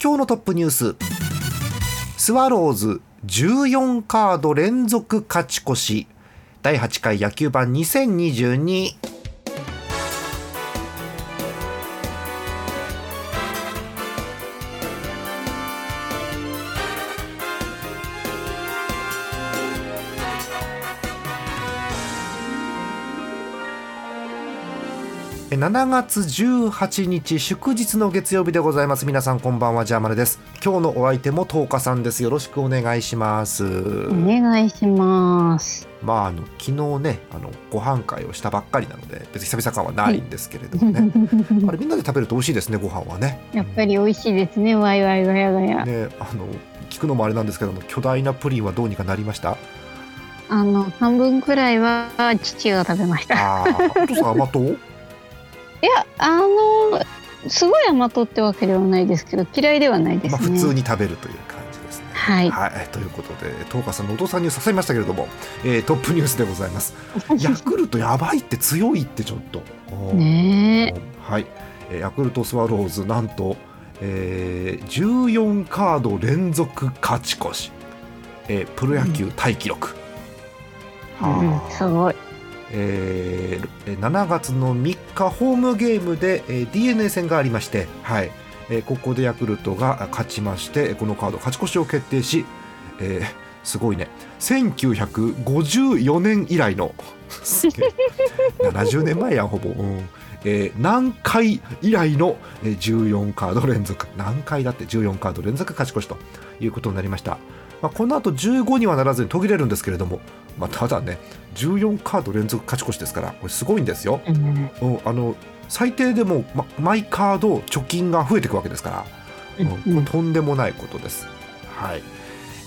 今日のトップニュース。スワローズ14カード連続勝ち越し。第8回野球盤2022 20227月18日祝日の月曜日でございます。皆さんこんばんは。ジャーマネです。今日のお相手も東花さんです。よろしくお願いします。お願いします。まああの昨日ねあのご飯会をしたばっかりなので別に久々感はないんですけれどもね、あれみんなで食べると美味しいですねご飯はね。やっぱり美味しいですねワイワイガヤガヤ。ねあの聞くのもあれなんですけども巨大なプリンはどうにかなりました？あの半分くらいは父が食べました。ああお父さん甘党？いやあのすごい甘党ってわけではないですけど嫌いではないですね、まあ、普通に食べるという感じですね。はい、はい、ということで東花さんのお父さんに誘いましたけれども、えー、トップニュースでございます。ヤクルトやばいって強いってちょっと。ねはい。ヤクルトスワローズなんと、えー、14カード連続勝ち越し、えー、プロ野球タイ記録、うん、はあ、すごいえー、7月の3日ホームゲームで、えー、d n a 戦がありまして、はい。えー、ここでヤクルトが勝ちましてこのカード勝ち越しを決定し、えー、すごいね。1954年以来の70年前やんほぼ、うん。えー、何回以来の14カード連続。何回だって14カード連続勝ち越しということになりました。まあ、この後15にはならずに途切れるんですけれども、まあ、ただね14カード連続勝ち越しですからこれすごいんですよ。うん、あの最低でも、ま、毎カード貯金が増えていくわけですから、うん、とんでもないことです。はい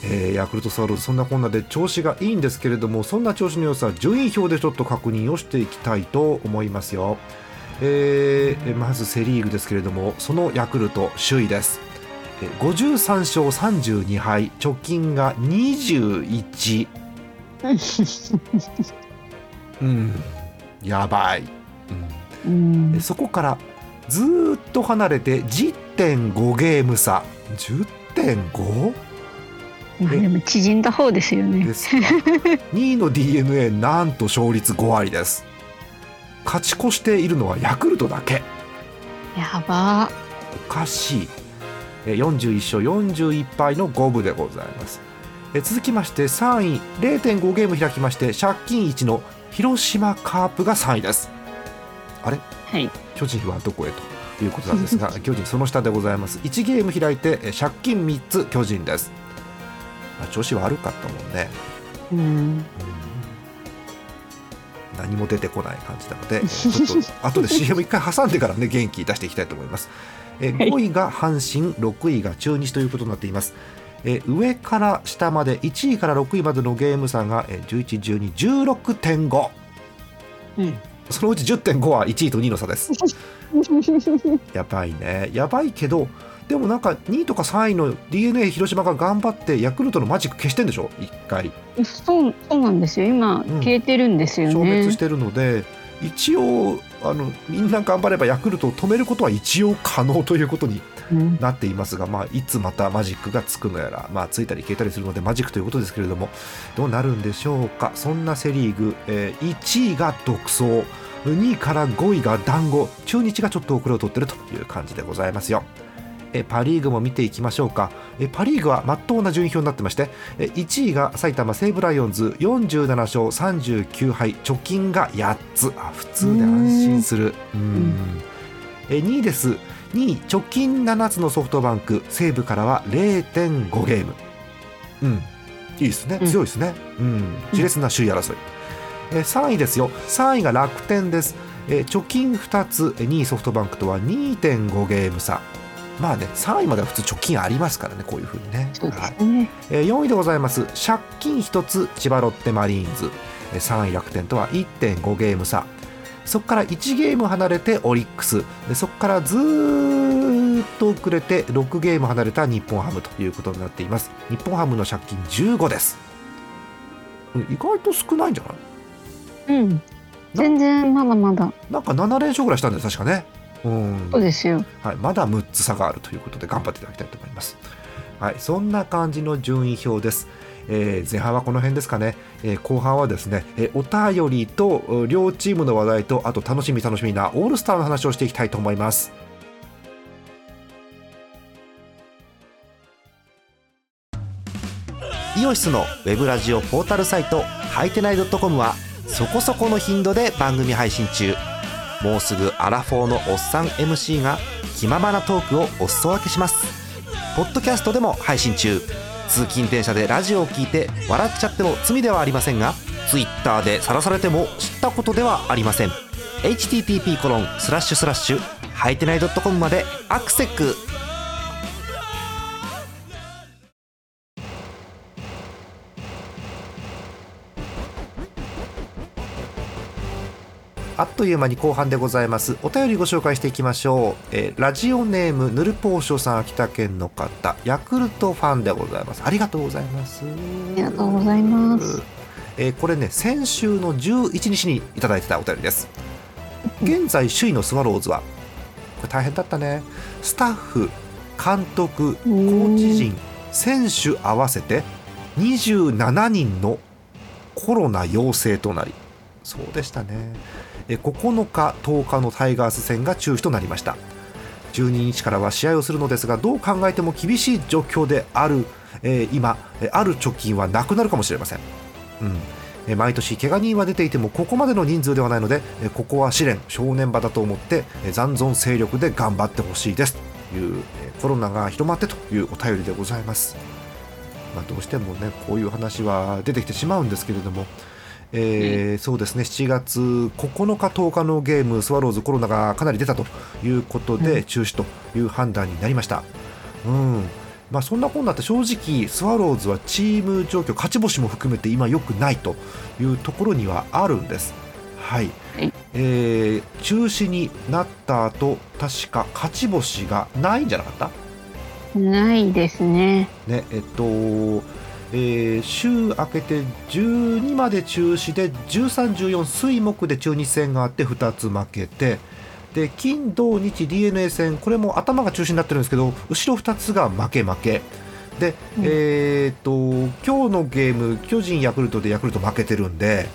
えー、ヤクルトスワローズそんなこんなで調子がいいんですけれどもそんな調子の良さ順位表でちょっと確認をしていきたいと思いますよ。えー、まずセ・リーグですけれどもそのヤクルト首位です。53勝32敗貯金が21 うん。やばい、うん、そこからずっと離れて10.5ゲーム差。10.5? でも縮んだ方ですよね。です2位 の d n a なんと勝率5割です。勝ち越しているのはヤクルトだけ。やば。おかしい。41勝41敗の五分でございます続きまして3位0.5ゲーム開きまして借金1の広島カープが3位です。あれ、はい、巨人はどこへ？ということなんですが 巨人その下でございます。1ゲーム開いて借金3つ巨人です、まあ、調子悪かったもんね。うん、うん。何も出てこない感じなのでちょっと 後で CM 一回挟んでからね元気出していきたいと思います。え5位が阪神6位が中日ということになっています。え上から下まで1位から6位までのゲーム差が111216.5、うん、そのうち10.5は1位と2位の差です。やばいね。やばいけどでもなんか2位とか3位の d n a 広島が頑張ってヤクルトのマジック消してんでしょ？1回。そうそうなんですよ。今、消えてるんですよね。消滅してるので一応あのみんな頑張ればヤクルトを止めることは一応可能ということになっていますが、うん、まあ、いつまたマジックがつくのやら、まあ、ついたり消えたりするのでマジックということですけれどもどうなるんでしょうか。そんなセ・リーグ、えー、1位が独走2位から5位が団子中日がちょっと遅れを取っているという感じでございますよ。えパ・リーグも見ていきましょうか。えパ・リーグはまっとうな順位表になってましてえ1位が埼玉西武ライオンズ47勝39敗貯金が8つ。あ普通で安心する。うん。え2位です2位貯金7つのソフトバンク西武からは0.5ゲーム。うん。いいですね。強いですね。うん。熾烈な首位争い、え3位ですよ。3位が楽天です。え貯金2つ2位ソフトバンクとは2.5ゲーム差。まあね3位までは普通貯金ありますからねこういうふうにね。ね、はい。えー、4位でございます。借金1つ千葉ロッテマリーンズ。3位楽天とは1.5ゲーム差そこから1ゲーム離れてオリックス。そこからずっと遅れて6ゲーム離れた日本ハムということになっています。日本ハムの借金15です。意外と少ないんじゃない？うん。全然まだまだ。なんか7連勝ぐらいしたんです確かね。うん。そうですよ。はい、まだ6つ差があるということで頑張っていただきたいと思います。はい、そんな感じの順位表です。えー前半はこの辺ですかね、えー後半はですね、えーお便りと両チームの話題とあと楽しみ楽しみなオールスターの話をしていきたいと思います。イオシスのウェブラジオポータルサイトはいてない .com はそこそこの頻度で番組配信中。もうすぐアラフォーのおっさん MC が気ままなトークをお裾分けします。ポッドキャストでも配信中。通勤電車でラジオを聞いて笑っちゃっても罪ではありませんが Twitter で晒されても知ったことではありません。http コロンスラッシュスラッシュはいてない .com までアクセックあっという間に後半でございます。お便りご紹介していきましょう、えーラジオネームヌルポーショさん秋田県の方。ヤクルトファンでございます。ありがとうございます。ありがとうございます、えーこれね先週の11日にいただいてたお便りです。現在首位のスワローズはこれ大変だったね。スタッフ監督コーチ陣選手合わせて27人のコロナ陽性となり。そうでしたね。え9日10日のタイガース戦が中止となりました。12日からは試合をするのですがどう考えても厳しい状況である、えー今えある貯金はなくなるかもしれません、うん。毎年怪我人は出ていてもここまでの人数ではないのでえここは試練正念場だと思ってえ残存勢力で頑張ってほしいです。というえコロナが広まってというお便りでございます。まあ、どうしてもねこういう話は出てきてしまうんですけれども、えーそうですね7月9日10日のゲームスワローズコロナがかなり出たということで、うん中止という判断になりました。うんまあ、そんなこんなって正直スワローズはチーム状況勝ち星も含めて今良くないというところにはあるんです。はい、はいえー中止になった後確か勝ち星がないんじゃなかった？ないですね。ねえっと、えー週明けて12まで中止で13、14水木で中日戦があって2つ負けてで金土日 d n a 戦これも頭が中止になってるんですけど後ろ2つが負け負け。で、うん。えーっと今日のゲーム巨人ヤクルトでヤクルト負けてるんで、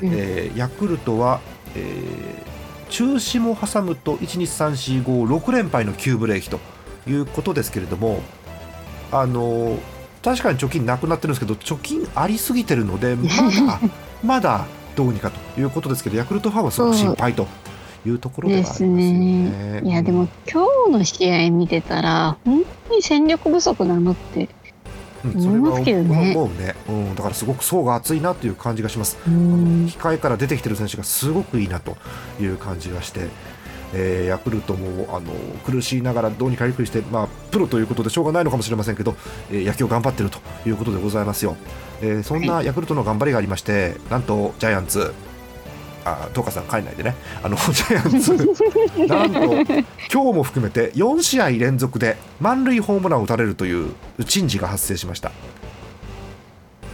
うん。えーヤクルトは、えー中止も挟むと12345連敗の急ブレーキということですけれどもあの確かに貯金なくなってるんですけど貯金ありすぎてるので まだまだどうにかということですけどヤクルトファンはすごく心配というところではありますよね。いやでも今日の試合見てたら本当に戦力不足なのって。うん、思いますけどねうね、うん、だからすごく層が厚いなという感じがします。うん控えから出てきてる選手がすごくいいなという感じがして、えーヤクルトもあの苦しいながらどうにかやりくりして、まあ、プロということでしょうがないのかもしれませんけど、えー野球を頑張っているということでございますよ、えーそんなヤクルトの頑張りがありましてなんとジャイアンツあ東川さん帰んないでねあの ジャイアンツ なんと今日も含めて4試合連続で満塁ホームランを打たれるという珍事が発生しました。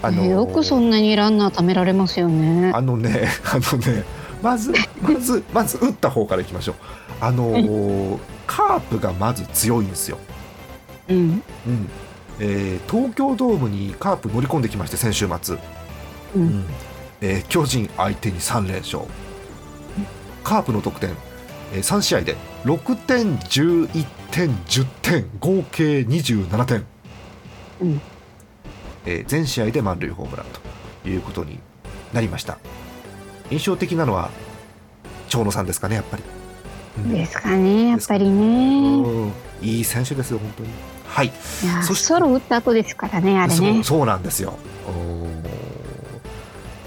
あのーよくそんなにランナー貯められますよね。あのね、あのね、まず、まず、まず打った方からいきましょう。あのーカープがまず強いんですよ。うん。うん。えー東京ドームにカープ乗り込んできまして、先週末。う。うんん。えー巨人相手に3連勝。カープの得点、えー3試合で6点、11点、10点、合計27点。うんえー全試合で満塁ホームランということになりました印象的なのは長野さんですかねやっぱり、うんですかねやっぱりね。うんいい選手ですよ本当にはい。いやそしてソロ打った後ですからねあれね。そう。そうなんですよ。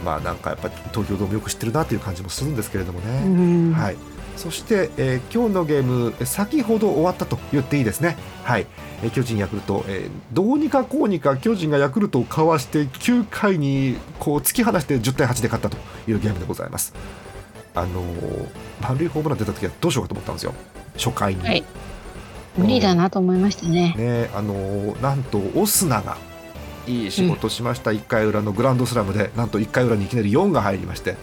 まあなんかやっぱり東京ドームよく知ってるなという感じもするんですけれどもうね、ん。はい。そして、えー今日のゲームえ先ほど終わったと言っていいですね。はい、えー巨人ヤクルト、えーどうにかこうにか巨人がヤクルトをかわして9回にこう突き放して10対8で勝ったというゲームでございます。あのー満塁ホームラン出た時はどうしようかと思ったんですよ。初回に、はい無理だなと思いましたね。ねあのーなんとオスナがいい仕事しました、1回裏のグランドスラムでなんと1回裏にいきなり4が入りまして、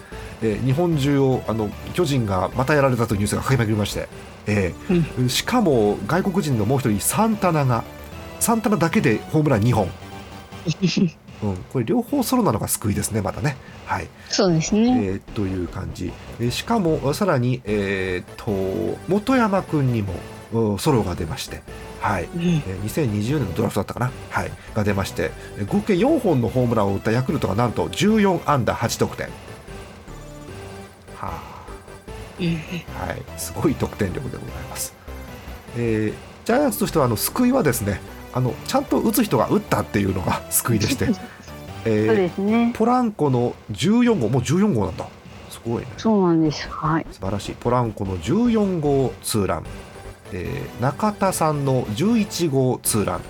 えー日本中をあの巨人がまたやられたというニュースが駆け巡りまして、えーしかも外国人のもう一人サンタナがサンタナだけでホームラン2本、うん、これ両方ソロなのが救いですねまだね。はいそうですね。えーという感じ、えーしかもさらに、えー、と本山君にもおソロが出まして、はい。うん。えー2020年のドラフトだったかな、はい、が出ましてえー合計4本のホームランを打ったヤクルトがなんと14安打8得点。はうん。あはい、すごい得点力でございます。えージャイアンツとしてはあの救いはですねあのちゃんと打つ人が打ったっていうのが 救いでして、えーそうですね。ポランコの14号もう14号なんだ。すごいね。そうなんです。はい。素晴らしい。ポランコの14号ツーラン、えー中田さんの11号ツーラン、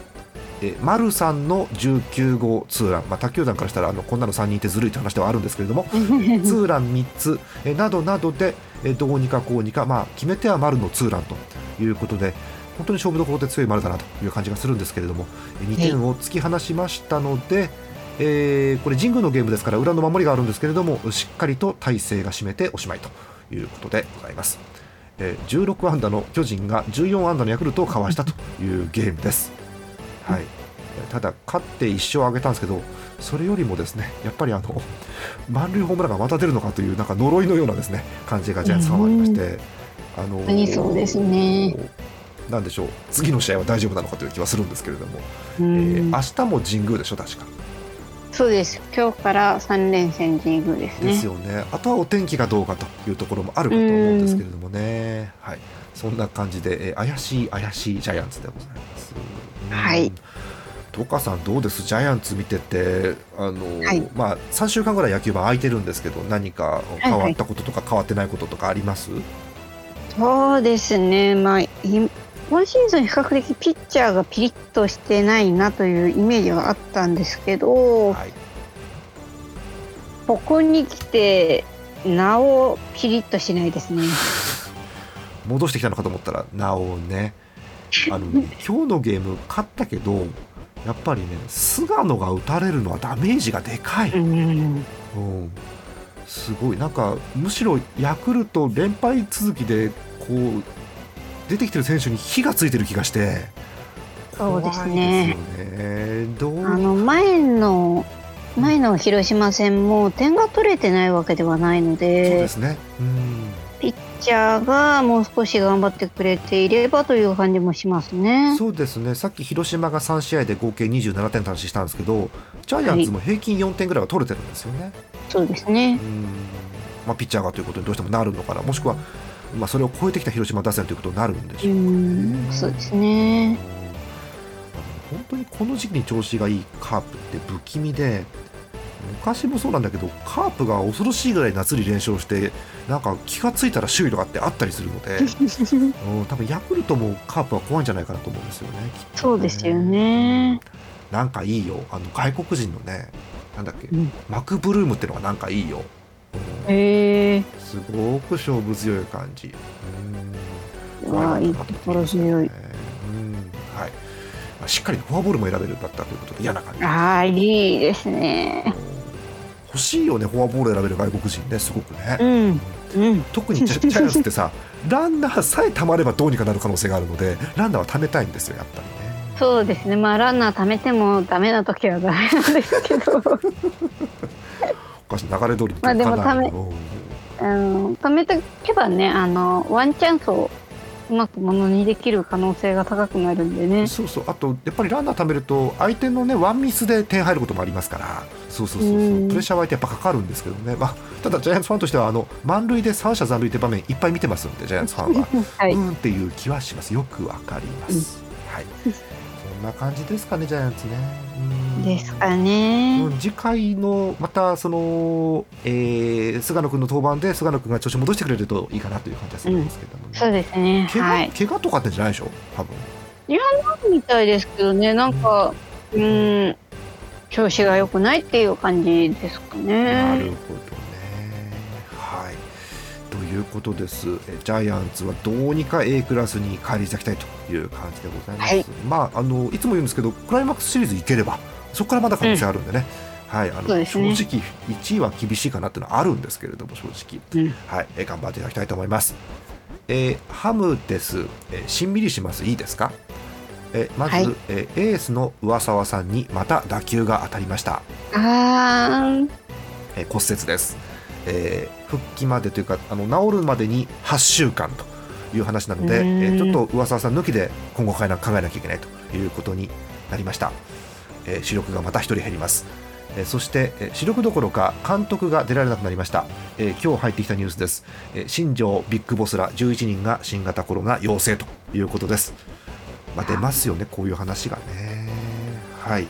えー丸さんの19号ツーラン、まあ、卓球団からしたらあのこんなの3人いてずるいって話ではあるんですけれども ツーラン3つ、えーなどなどで、えーどうにかこうにか、まあ、決め手は丸のツーランということで本当に勝負どころで強い丸だなという感じがするんですけれどもえー2点を突き放しましたので、えーこれ神宮のゲームですから裏の守りがあるんですけれどもしっかりと体勢が締めておしまいということでございます、えー16安打の巨人が14安打のヤクルトをかわしたというゲームです、はい、えーただ勝って1勝を挙げたんですけどそれよりもですねやっぱりあの満塁ホームランがまた出るのかというなんか呪いのようなですね感じがジャイアンツファンはありまして、あの本当にそうですね。なんでしょう次の試合は大丈夫なのかという気はするんですけれども、うえーん明日も神宮でしょ確かそうです。今日から三連戦神宮ですね。ですよね。あとはお天気がどうかというところもあるかと思うんですけれどもね、はい、そんな感じで、えー怪しい怪しいジャイアンツでございます。うん。はいトカさんどうです？ジャイアンツ見ててあの、はい。まあ、3週間ぐらい野球盤空いてるんですけど何か変わったこととか変わってないこととかあります、そうですね。まあ、い今シーズン比較的ピッチャーがピリッとしてないなというイメージはあったんですけど、はい、ここに来てなおピリッとしないですね。戻してきたのかと思ったらなおね。あのね 今日のゲーム勝ったけどやっぱりね菅野が打たれるのはダメージがでかい、うん、うん、すごい。なんかむしろヤクルト連敗続きでこう出てきてる選手に火がついてる気がしてそうですね。すよね。どう？あの前の前の広島戦も点が取れてないわけではないのそうでですね。うん。ピッチャーがもう少し頑張ってくれていればという感じもしますね。そうですね。さっき広島が3試合で合計27点達成したんですけどジャイアンツも平均4点ぐらいは取れてるんですよね、そうですね。うん。まあ、ピッチャーがということにどうしてもなるのかな。もしくは、まあ、それを超えてきた広島打線ということになるんでしうょうね。そうですね。本当にこの時期に調子がいいカープって不気味で昔もそうなんだけどカープが恐ろしいぐらい夏に連勝してなんか気がついたら首位とかってあったりするので、うん、多分ヤクルトもカープは怖いんじゃないかなと思うんですよね。きっとそうですよね。なんかいいよあの外国人のねなんだっけ、うんマクブルームってのがなんかいいよ、うんへえ。すごく勝負強い感じ。うんうわいい心強い。うんはいまあしっかりフォアボールも選べるんだったということで嫌な感じ。ああ、いいですね。欲しいよねフォアボール選べる外国人ねすごくね、うん、うん、特にジャジャイアンツってさ ランナーさえたまればどうにかなる可能性があるのでランナーは貯めたいんですよやっぱりねそうですね。まあランナー貯めてもダメな時はダメなんですけど、しい流れ通りにまあでもかなり。貯あの貯めておけばね、あのワンチャンスをうまくものにできる可能性が高くなるんでね。そうそう。あとやっぱりランナー貯めると相手のねワンミスで点入ることもありますから。そうそうそうそう。うん。プレッシャーは相手やっぱかかるんですけどね、まあ、ただジャイアンツファンとしてはあの満塁で三者残塁って場面いっぱい見てますんでジャイアンツファンは。はい。うんっていう気はします。よくわかります、はい。そんな感じですかねジャイアンツね。うん。ですかね。うん次回のまたその、えー菅野君の登板で菅野君が調子戻してくれるといいかなという感じがするんですけどもね、そうですね。怪我はい。怪我とかってんじゃないでしょ？多分。みたいですけどね、なんか、うん、調子が良くないっていう感じですかなるね。ほどいうことです。えジャイアンツはどうにか A クラスに返り咲きたいという感じでございます、はい。まああのいつも言うんですけどクライマックスシリーズいければそこからまだ可能性あるんでね、はい、あの、ね。正直1位は厳しいかなっていうのはあるんですけれども正直、うん。はい、えー頑張っていただきたいと思います。えーハムです、えーしんみりします。いいですか、えーまず、はい。えーエースの上沢さんにまた打球が当たりました、あー。えー骨折です、えー復帰までというかあの治るまでに8週間という話なので、えうーちょっと上沢さん抜きで今後考えな考えなきゃいけないということになりました、えー主力がまた1人減ります。えーそして、えー主力どころか監督が出られなくなりました、えー今日入ってきたニュースです、えー新庄ビッグボスら11人が新型コロナ陽性ということです、まあ、出ますよねこういう話がね。はい、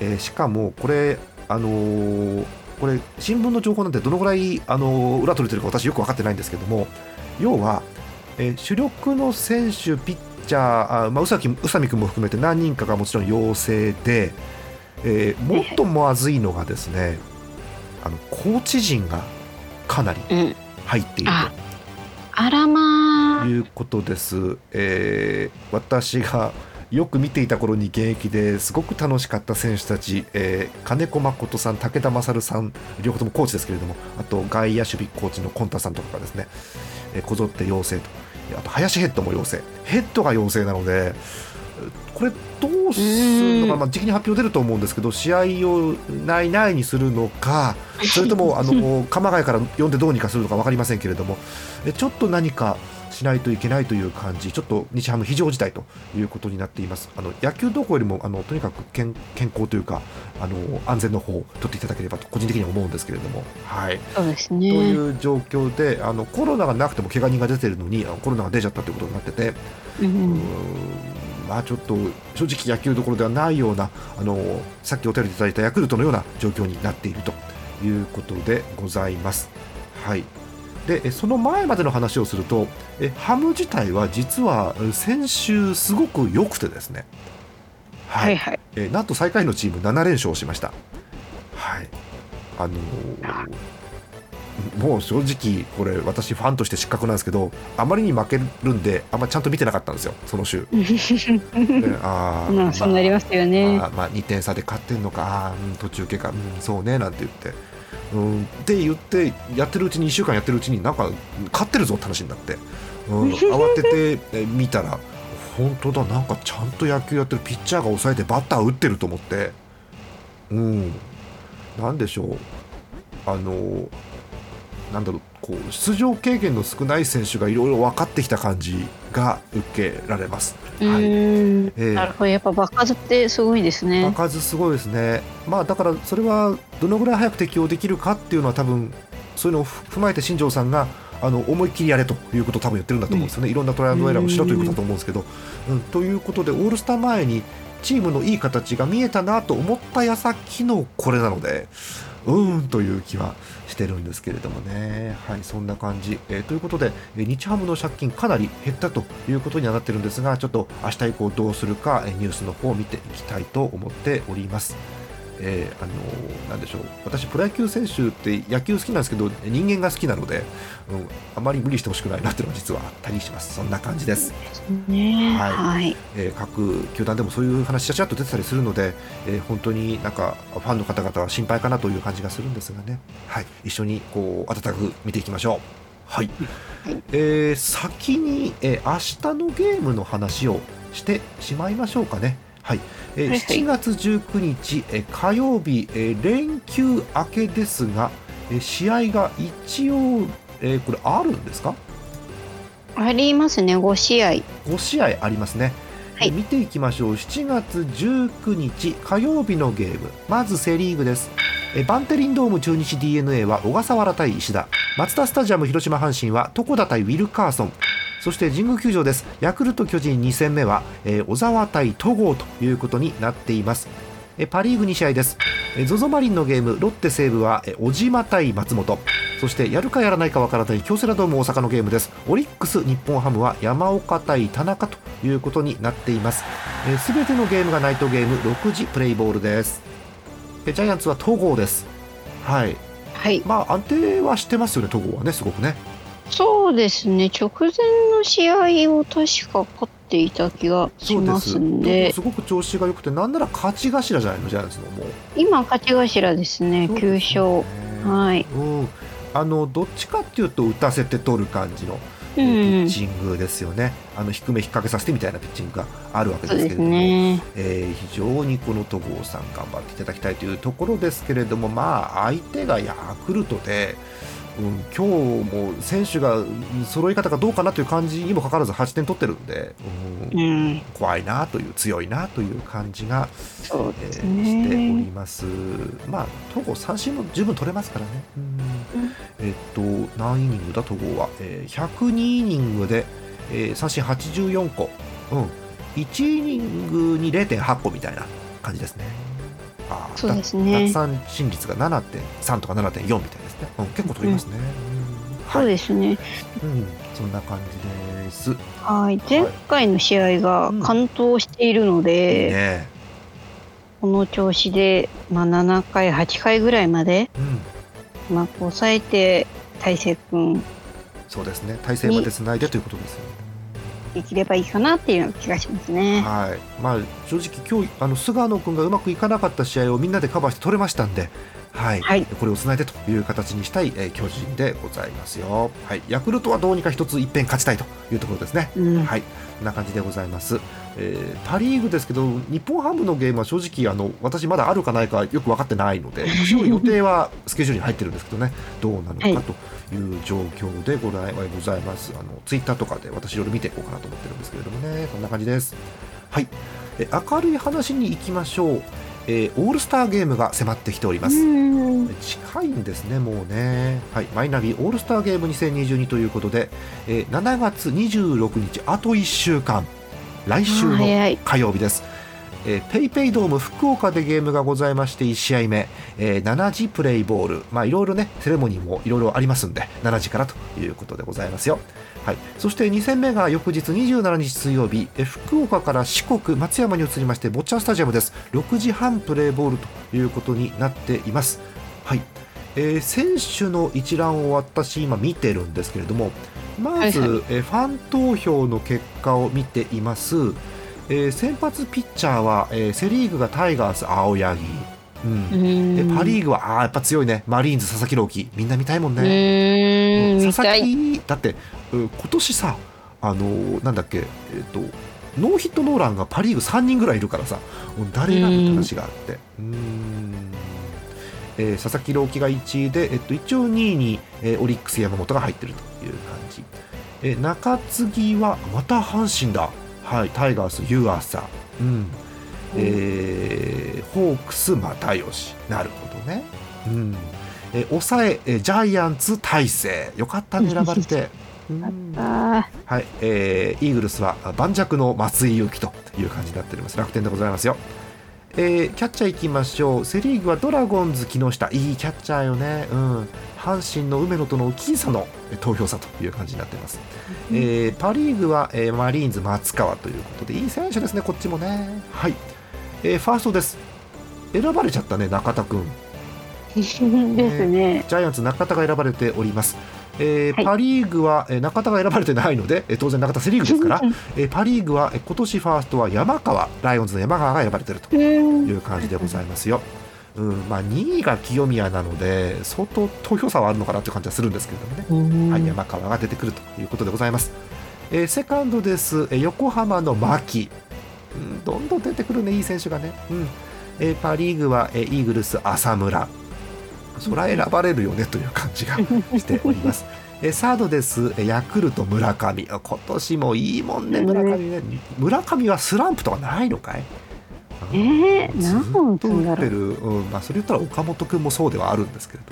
えーしかもこれあのーこれ新聞の情報なんてどのぐらい、あのー裏取れてるか私よく分かってないんですけども要は、えー主力の選手ピッチャーあ、まあ、宇佐美宇佐美君も含めて何人かがもちろん陽性で、えーもっとまずいのがですねあのコーチ陣がかなりうん入っているああらまいうことです、えー私がよく見ていた頃に現役ですごく楽しかった選手たち、えー金子誠さん、武田勝さん両方ともコーチですけれどもあと外野守備コーチのコンタさんとかがですね、えーこぞって陽性とあと林ヘッドも陽性ヘッドが陽性なのでこれどうするのか、うん。まあ、時期に発表出ると思うんですけど試合をないないにするのかそれともあの鎌ヶ谷から呼んでどうにかするのか分かりませんけれどもえちょっと何かしないといけないという感じちょっと日ハム非常事態ということになっています。あの野球どこよりもあのとにかく健健康というかあの安全の方を取っていただければと個人的には思うんですけれども。はい。そうですとねいう状況であのコロナがなくても怪我人が出てるのにコロナが出ちゃったということになってて、うんまあちょっと正直野球どころではないようなあのさっきお便りいただいたヤクルトのような状況になっているということでございます。はいでえその前までの話をするとえハム自体は実はえ先週すごく良くてですね、ははいはいえーなんと最下位のチーム7連勝しました。はい。あのーもう正直これ私ファンとして失格なんですけどあまりに負けるんであんまちゃんと見てなかったんですよその週。であーまあそうなりますよねあーまあ、2点差で勝ってんのかあー、うん途中経過、うん、そうねなんて言って。うん、って言ってやってるうちに1週間やってるうちになんか勝ってるぞって話になって、うん、慌ててえ見たら本当だなんかちゃんと野球やってるピッチャーが抑えてバッター打ってると思って。うん。なんでしょう。あのなんだろうこう出場経験の少ない選手がいろいろ分かってきた感じが受けられます。うはい。えーなるほど。やっぱ爆発ってすごいですね。爆発すごいですね、まあ、だからそれはどのぐらい早く適用できるかっていうのは多分そういうのを踏まえて新庄さんがあの思いっきりやれということを多分言ってるんだと思うんですよね、いろんなトライアンドエラーをしろということだと思うんですけど。うん、ということでオールスター前にチームのいい形が見えたなと思った矢先のこれなのでうーんという気はしてるんですけれどもね。はい、そんな感じ。えーということで、えー日ハムの借金かなり減ったということにはなってるんですが、ちょっと明日以降どうするか、えーニュースの方を見ていきたいと思っております。えーあのーなんでしょう私、プロ野球選手って野球好きなんですけど人間が好きなので、うん、あまり無理してほしくないなっていうのは実はあったりします。そんな感じです。ねはいはいえー各球団でもそういう話ちゃちゃっと出てたりするので、えー本当になんかファンの方々は心配かなという感じがするんですがね、はい、一緒にこう温かく見ていきましょう。はい、えー先に、えー明日のゲームの話をしてしまいましょうかね。はい、えーはいはい。7月19日、えー火曜日、えー連休明けですが、えー試合が一応、えーこれあるんですか？ありますね。5試合。5試合ありますね、はい。え見ていきましょう。7月19日火曜日のゲーム。まずセ・リーグです。えバンテリンドーム中日 d n a は小笠原対石田。マツダスタジアム広島阪神は床田対ウィルカーソンそして神宮球場です。ヤクルト巨人2戦目は、えー小沢対戸郷ということになっています。えパ・リーグ2試合です。え ZOZO マリンのゲームロッテ西武はえ小島対松本。そしてやるかやらないかわからない京セラドーム大阪のゲームです。オリックス日本ハムは山岡対田中ということになっています。すべてのゲームがナイトゲーム6時プレイボールです。えジャイアンツは戸郷です。はい。はい。まあ安定はしてますよね戸郷はねすごくねそうですね直前の試合を確か勝っっていた気がしますんで、すごく調子が良くて、なんなら勝ち頭じゃないの、ジャイアンツのもう。今勝ち頭ですね、そうです9よ勝。ねはい。うん、あのどっちかっていうと打たせて取る感じの、ピッチングですよね、あの低め引っ掛けさせてみたいなピッチングがあるわけですけれども、ね。えー非常にこの戸郷さん頑張っていただきたいというところですけれども、まあ、相手がヤクルトで、うん、今日も選手がうん揃い方がどうかなという感じにもかかわらず8点取ってるんで、うんうん、怖いなという強いなという感じが、そうですえーしておりね。ます。まあ戸郷三振も十分取れますからね。えっと何イニングだ戸郷は、えー、102イニングで、えー三振84個、うん、1イニングに0.8個みたいな感じですね。あーそうです奪ね。三振率が7.3とか7.4みたいですね。うん、結構取りますね。うんそうはい、ですね。うん、そんな感じです。はい。前回の試合がうん完投しているので、いいね。この調子で、まあ、7回、8回ぐらいまで、うん、まあ、抑えて、大勢君そうですね。体勢までつないでということですよね。できればいいかなっていう気がしますね。はい、まあ正直今日あの菅野君がうまくいかなかった試合をみんなでカバーして取れましたんで、はい、はいこれをつないでという形にしたい、えー巨人でございますよ。はい、ヤクルトはどうにか一つ一遍勝ちたいというところですね。うん、はい、こんな感じでございます。えーパ・リーグですけど、日本ハムのゲームは正直あの私まだあるかないかよく分かってないので、一応予定はスケジュールに入ってるんですけどね、どうなのはいかという状況でございございます。あのツイッターとかで私いろいろ見ていこうかなと思ってるんですけれどもね、こんな感じです。はい、え明るい話に行きましょう。えーオールスターゲームが迫ってきております。うん近いんですね、もうね。はい、マイナビオールスターゲーム2022ということで、えー7月26日、あと1週間、来週の。火曜日です。えー、ペイペイドーム福岡でゲームがございまして1試合目、えー7時プレイボール、まあ、いろいろねセレモニーもいろいろありますんで7時からということでございますよ、はい、そして2戦目が翌日27日水曜日、えー福岡から四国松山に移りまして坊ちゃんスタジアムです。6時半プレイボールということになっています、はい。えー選手の一覧を私今見てるんですけれどもまず、はいはえーファン投票の結果を見ています、えー先発ピッチャーは、えーセ・リーグがタイガース青柳、うん。うん。でパ・リーグはあーやっぱ強いね。マリーンズ佐々木朗希。みんな見たいもんうね、ーん、見佐々。木だってうん今年さあのーなんだっけえっ、とノーヒットノーランがパ・リーグ3人ぐらいいるからさ誰選ぶって話があって。うーん。えー佐々木朗希が1位で、えっと、一応2位に、えーオリックス山本が入ってるという感じ、えー中継ぎはまた阪神だ、はい、タイガース湯浅、うん。えーホークス又吉なるほどね、うん。えー抑ええージャイアンツ大勢。よかったね選ばれて。はい、えーイーグルスは盤石の松井裕樹という感じになっております。楽天でございますよ。えーキャッチャーいきましょう。セ・リーグはドラゴンズ木下、いいキャッチャーよね。うん。阪神の梅野との僅差のえー投票差という感じになっています。えーパ・リーグは、えーマリーンズ松川ということで、いい選手ですね、こっちもね。はい。えーファーストです。選ばれちゃったね、中田君。ーですね。ジャイアンツ中田が選ばれております。えーはい。パ・リーグは、えー中田が選ばれてないので、えー当然中田セ・リーグですから、えーパ・リーグは、えー今年ファーストは山川ライオンズの山川が選ばれているとうん。いう感じでございますよ。うんまあ、2位が清宮なので相当投票差はあるのかなという感じはするんですけれどもね、うん。はい、山川が出てくるということでございます。えーセカンドです、えー横浜の牧、うん、どんどん出てくるねいい選手がね、うん。えーパ・リーグは、えーイーグルス浅村そら選ばれるよねという感じが しております。えーサードです、えーヤクルト村上。あ今年もいいもんね。村上ね。村上はスランプとかないのかい？えー、ず何本っと打ってる、うんまあ、それ言ったら岡本君もそうではあるんですけれ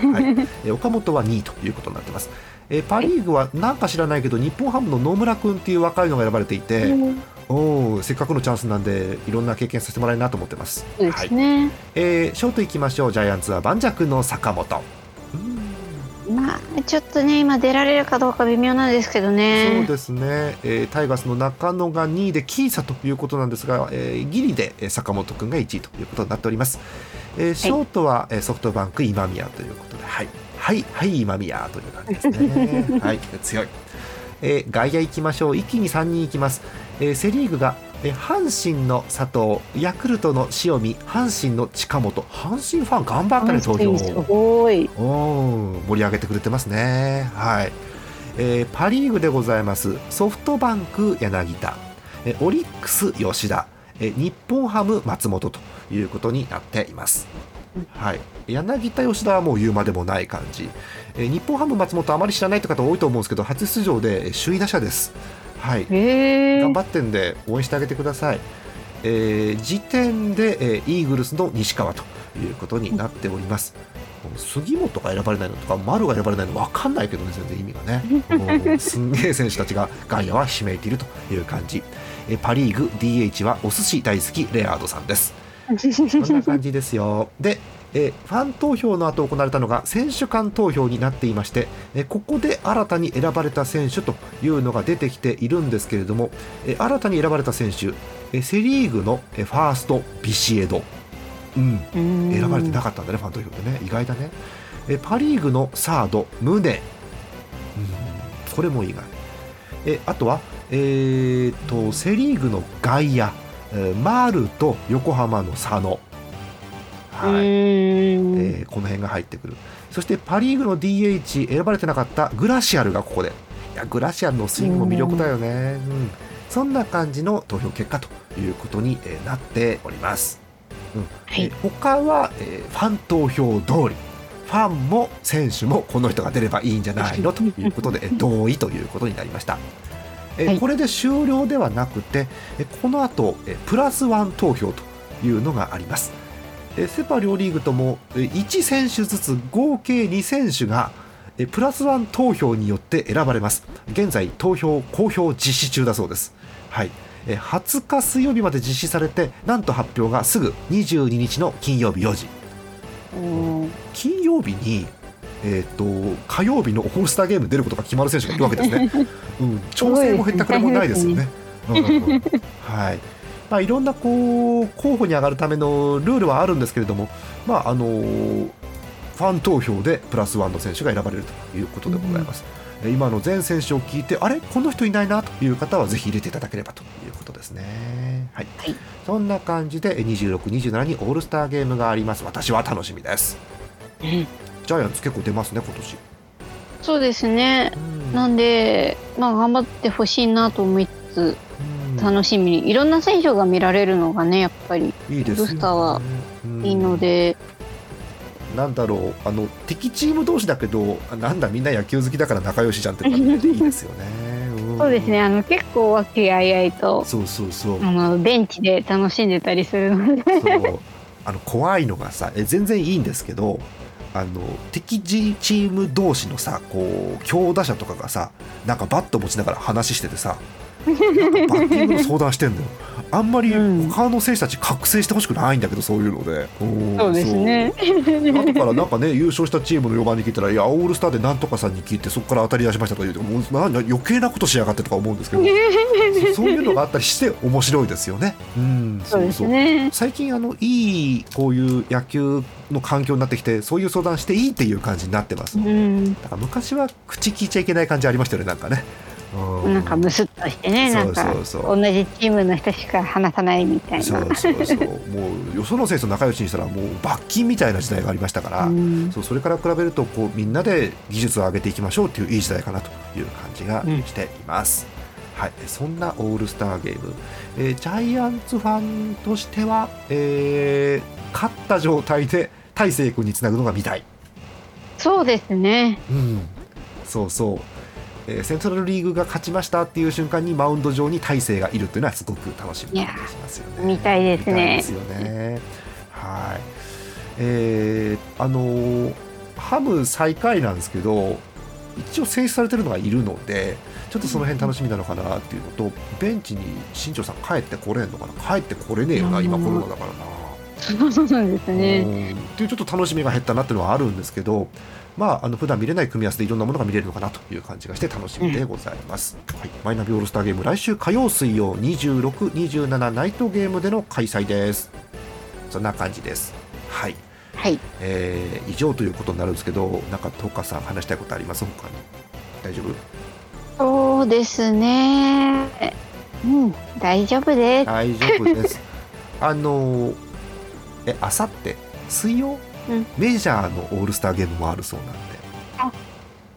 ども、はい。えー岡本は2位ということになってます、えーパ・リーグはなんか知らないけど日本ハムの野村君っていう若いのが選ばれていて、うんおーせっかくのチャンスなんでいろんな経験させてもらえるなと思ってます、そうではい。すね。えーショートいきましょう。ジャイアンツは盤石の坂本。うん。まあちょっとね今出られるかどうか微妙なんですけどそうね。ですね、えータイガースの中野が2位で僅差ということなんですが、えーギリでえー坂本君が1位ということになっております、えーショートは、えーソフトバンク今宮ということではい。はいはい今宮という感じですね。はい強い。えー外野行きましょう。一気に3人行きます、えーセ・リーグが、えー阪神の佐藤ヤクルトの塩見阪神の近本阪神ファン頑張ったね投票すごい。おー盛り上げてくれてますね。はい。えーパ・リーグでございますソフトバンク柳田、えーオリックス吉田、えー日本ハム松本ということになっています。はい、柳田吉田はもう言うまでもない感じ、えー日本ハム松本あまり知らないって方多いと思うんですけど初出場でえー首位打者です。はい、頑。張ってんで応援してあげてください、えー時点で、えーイーグルスの西川ということになっております、もう杉本が選ばれないのとか丸が選ばれないの分かんないけどね全然意味がね。もう すんげえ選手たちが外野はひしめいているという感じ、えーパ・リーグ DH はお寿司大好きレアードさんです。こんな感じですよ。で、えーファン投票の後行われたのが選手間投票になっていまして、えーここで新たに選ばれた選手というのが出てきているんですけれども、えー新たに選ばれた選手、えーセ・リーグの、えーファーストビシエド、うん、選選ばれてなかったんだね、ファン投票でね、意外だね。えーパ・リーグのサード、ムネ、うん、これも意外。えあとは、えー、とセ・リーグの外野、えー丸と横浜の佐野、はい。うん。えーこの辺が入ってくる。そしてパ・リーグの DH 選ばれてなかったグラシアルがここで。いやグラシアルのスイングも魅力だよね、うん。そんな感じの投票結果ということに、えーなっております、うん。はい。えー他は、えーファン投票通り。ファンも選手もこの人が出ればいいんじゃないのということでえー 同意ということになりました。えーはい。これで終了ではなくてえーこの後えープラスワン投票というのがあります。えーセ・パ両リーグともえー1選手ずつ合計2選手がえープラスワン投票によって選ばれます。現在投票公表実施中だそうです。はい。えー20日水曜日まで実施されてなんと発表がすぐ22日の金曜日4時うん金曜日にえー、と火曜日のオールスターゲームに出ることが決まる選手がいるわけですね、うん、調整も減ったくれもないですよ ね。うんうんうん。はいまあ、いろんなこう候補に上がるためのルールはあるんですけれども、まああのファン投票でプラスワンの選手が選ばれるということでございます。え今の全選手を聞いてあれ？この人いないな？という方はぜひ入れていただければということですね。はい、はいそんな感じでえ26、27にオールスターゲームがあります。私は楽しみです。うんジャイアンツ結構出ますね今年。そうですね。うんなんで、まあ、頑張ってほしいなと思いつ楽しみ。に、いろんな選手が見られるのがね、やっぱりいいですよ、ね、オールスターはうんいいので、なんだろうあの敵チーム同士だけどあなんだみんな野球好きだから仲良しじゃんって感じで いいですよね、ん。そうですね、あの結構和気あいあいと、そうそうそう。あのベンチで楽しんでたりするので、そう。あの怖いのがさえ全然いいんですけどあの敵チーム同士のさこう強打者とかがさなんかバット持ちながら話しててさバッティングの相談してんのよ。あんまりうん。他の選手たち覚醒してほしくないんだけどそういうので、んそうですね。後からなんかね優勝したチームの4番に聞いたら「いやオールスターでなんとかさんに聞いてそこから当たり出しました」とか言うてもうな余計なことしやがってとか思うんですけど。そそういうのがあったりして面白いですよね。うんそうですね。最近あのいいこういう野球の環境になってきてそういう相談していいっていう感じになってます、だうん、昔は口聞いちゃいけない感じありましたよねなんかね、うなんかムスッとしてね、なんか同じチームの人しか話さないみたいな。そうそう。そうもうよその選手と仲良しにしたらもう罰金みたいな時代がありましたから、うん。そうそれから比べるとこうみんなで技術を上げていきましょうっていういい時代かなという感じがしています。はい、そんなオールスターゲーム、えージャイアンツファンとしては、えー勝った状態で大勢君につなぐのが見たい、そうですね。うん、そうそう、えーセントラルリーグが勝ちましたっていう瞬間にマウンド上に大勢がいるっていうのはすごく楽しみだったりしますよね。見たいですねですよね。はい。えーあのーハム最下位なんですけど、一応選出されてるのがいるので、ちょっとその辺楽しみなのかなっていうのと、ベンチに新庄さん帰ってこれんのかな、帰ってこれねえよな、今うんコロナだからな。そうですね。うんっていうちょっと楽しみが減ったなっていうのはあるんですけど、まあ、あの普段見れない組み合わせでいろんなものが見れるのかなという感じがして楽しみでございます、はい、マイナビオールスターゲーム来週火曜水曜26、27ナイトゲームでの開催です。そんな感じです。はい、はい。えー以上ということになるんですけどなんかトカさん話したいことあります？他に。大丈夫？そうですね。うん、大丈夫です。大丈夫です。あのえあさって水曜、うん。メジャーのオールスターゲームもあるそうなんで。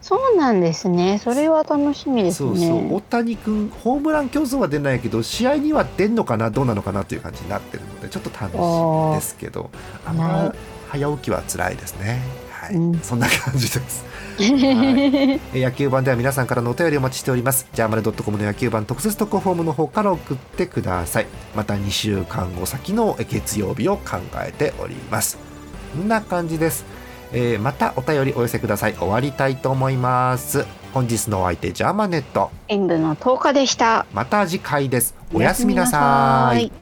そうなんですね。それは楽しみですそうね。そう。大谷君ホームラン競争は出ないけど試合には出んのかなどうなのかなという感じになってるのでちょっと楽しみですけど。あんはまい。早起きは辛いですね。はい、うん。そんな感じです。えー野球版では皆さんからのお便りお待ちしております。ジャーマネドットコムの野球版特設特攻フォームの方から送ってください。また2週間後先のえー月曜日を考えております。こんな感じです、えーまたお便りお寄せください。終わりたいと思います。本日のお相手ジャーマネット。演舞の10日でした。また次回です。おやすみなさい。い。